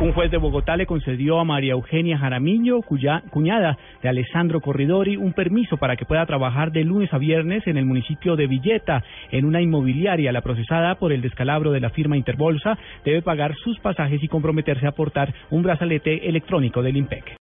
Un juez de Bogotá le concedió a María Eugenia Jaramillo, cuya, cuñada de Alessandro Corridori, un permiso para que pueda trabajar de lunes a viernes en el municipio de Villeta, en una inmobiliaria. La procesada por el descalabro de la firma Interbolsa debe pagar sus pasajes y comprometerse a aportar un brazalete electrónico del IMPEC.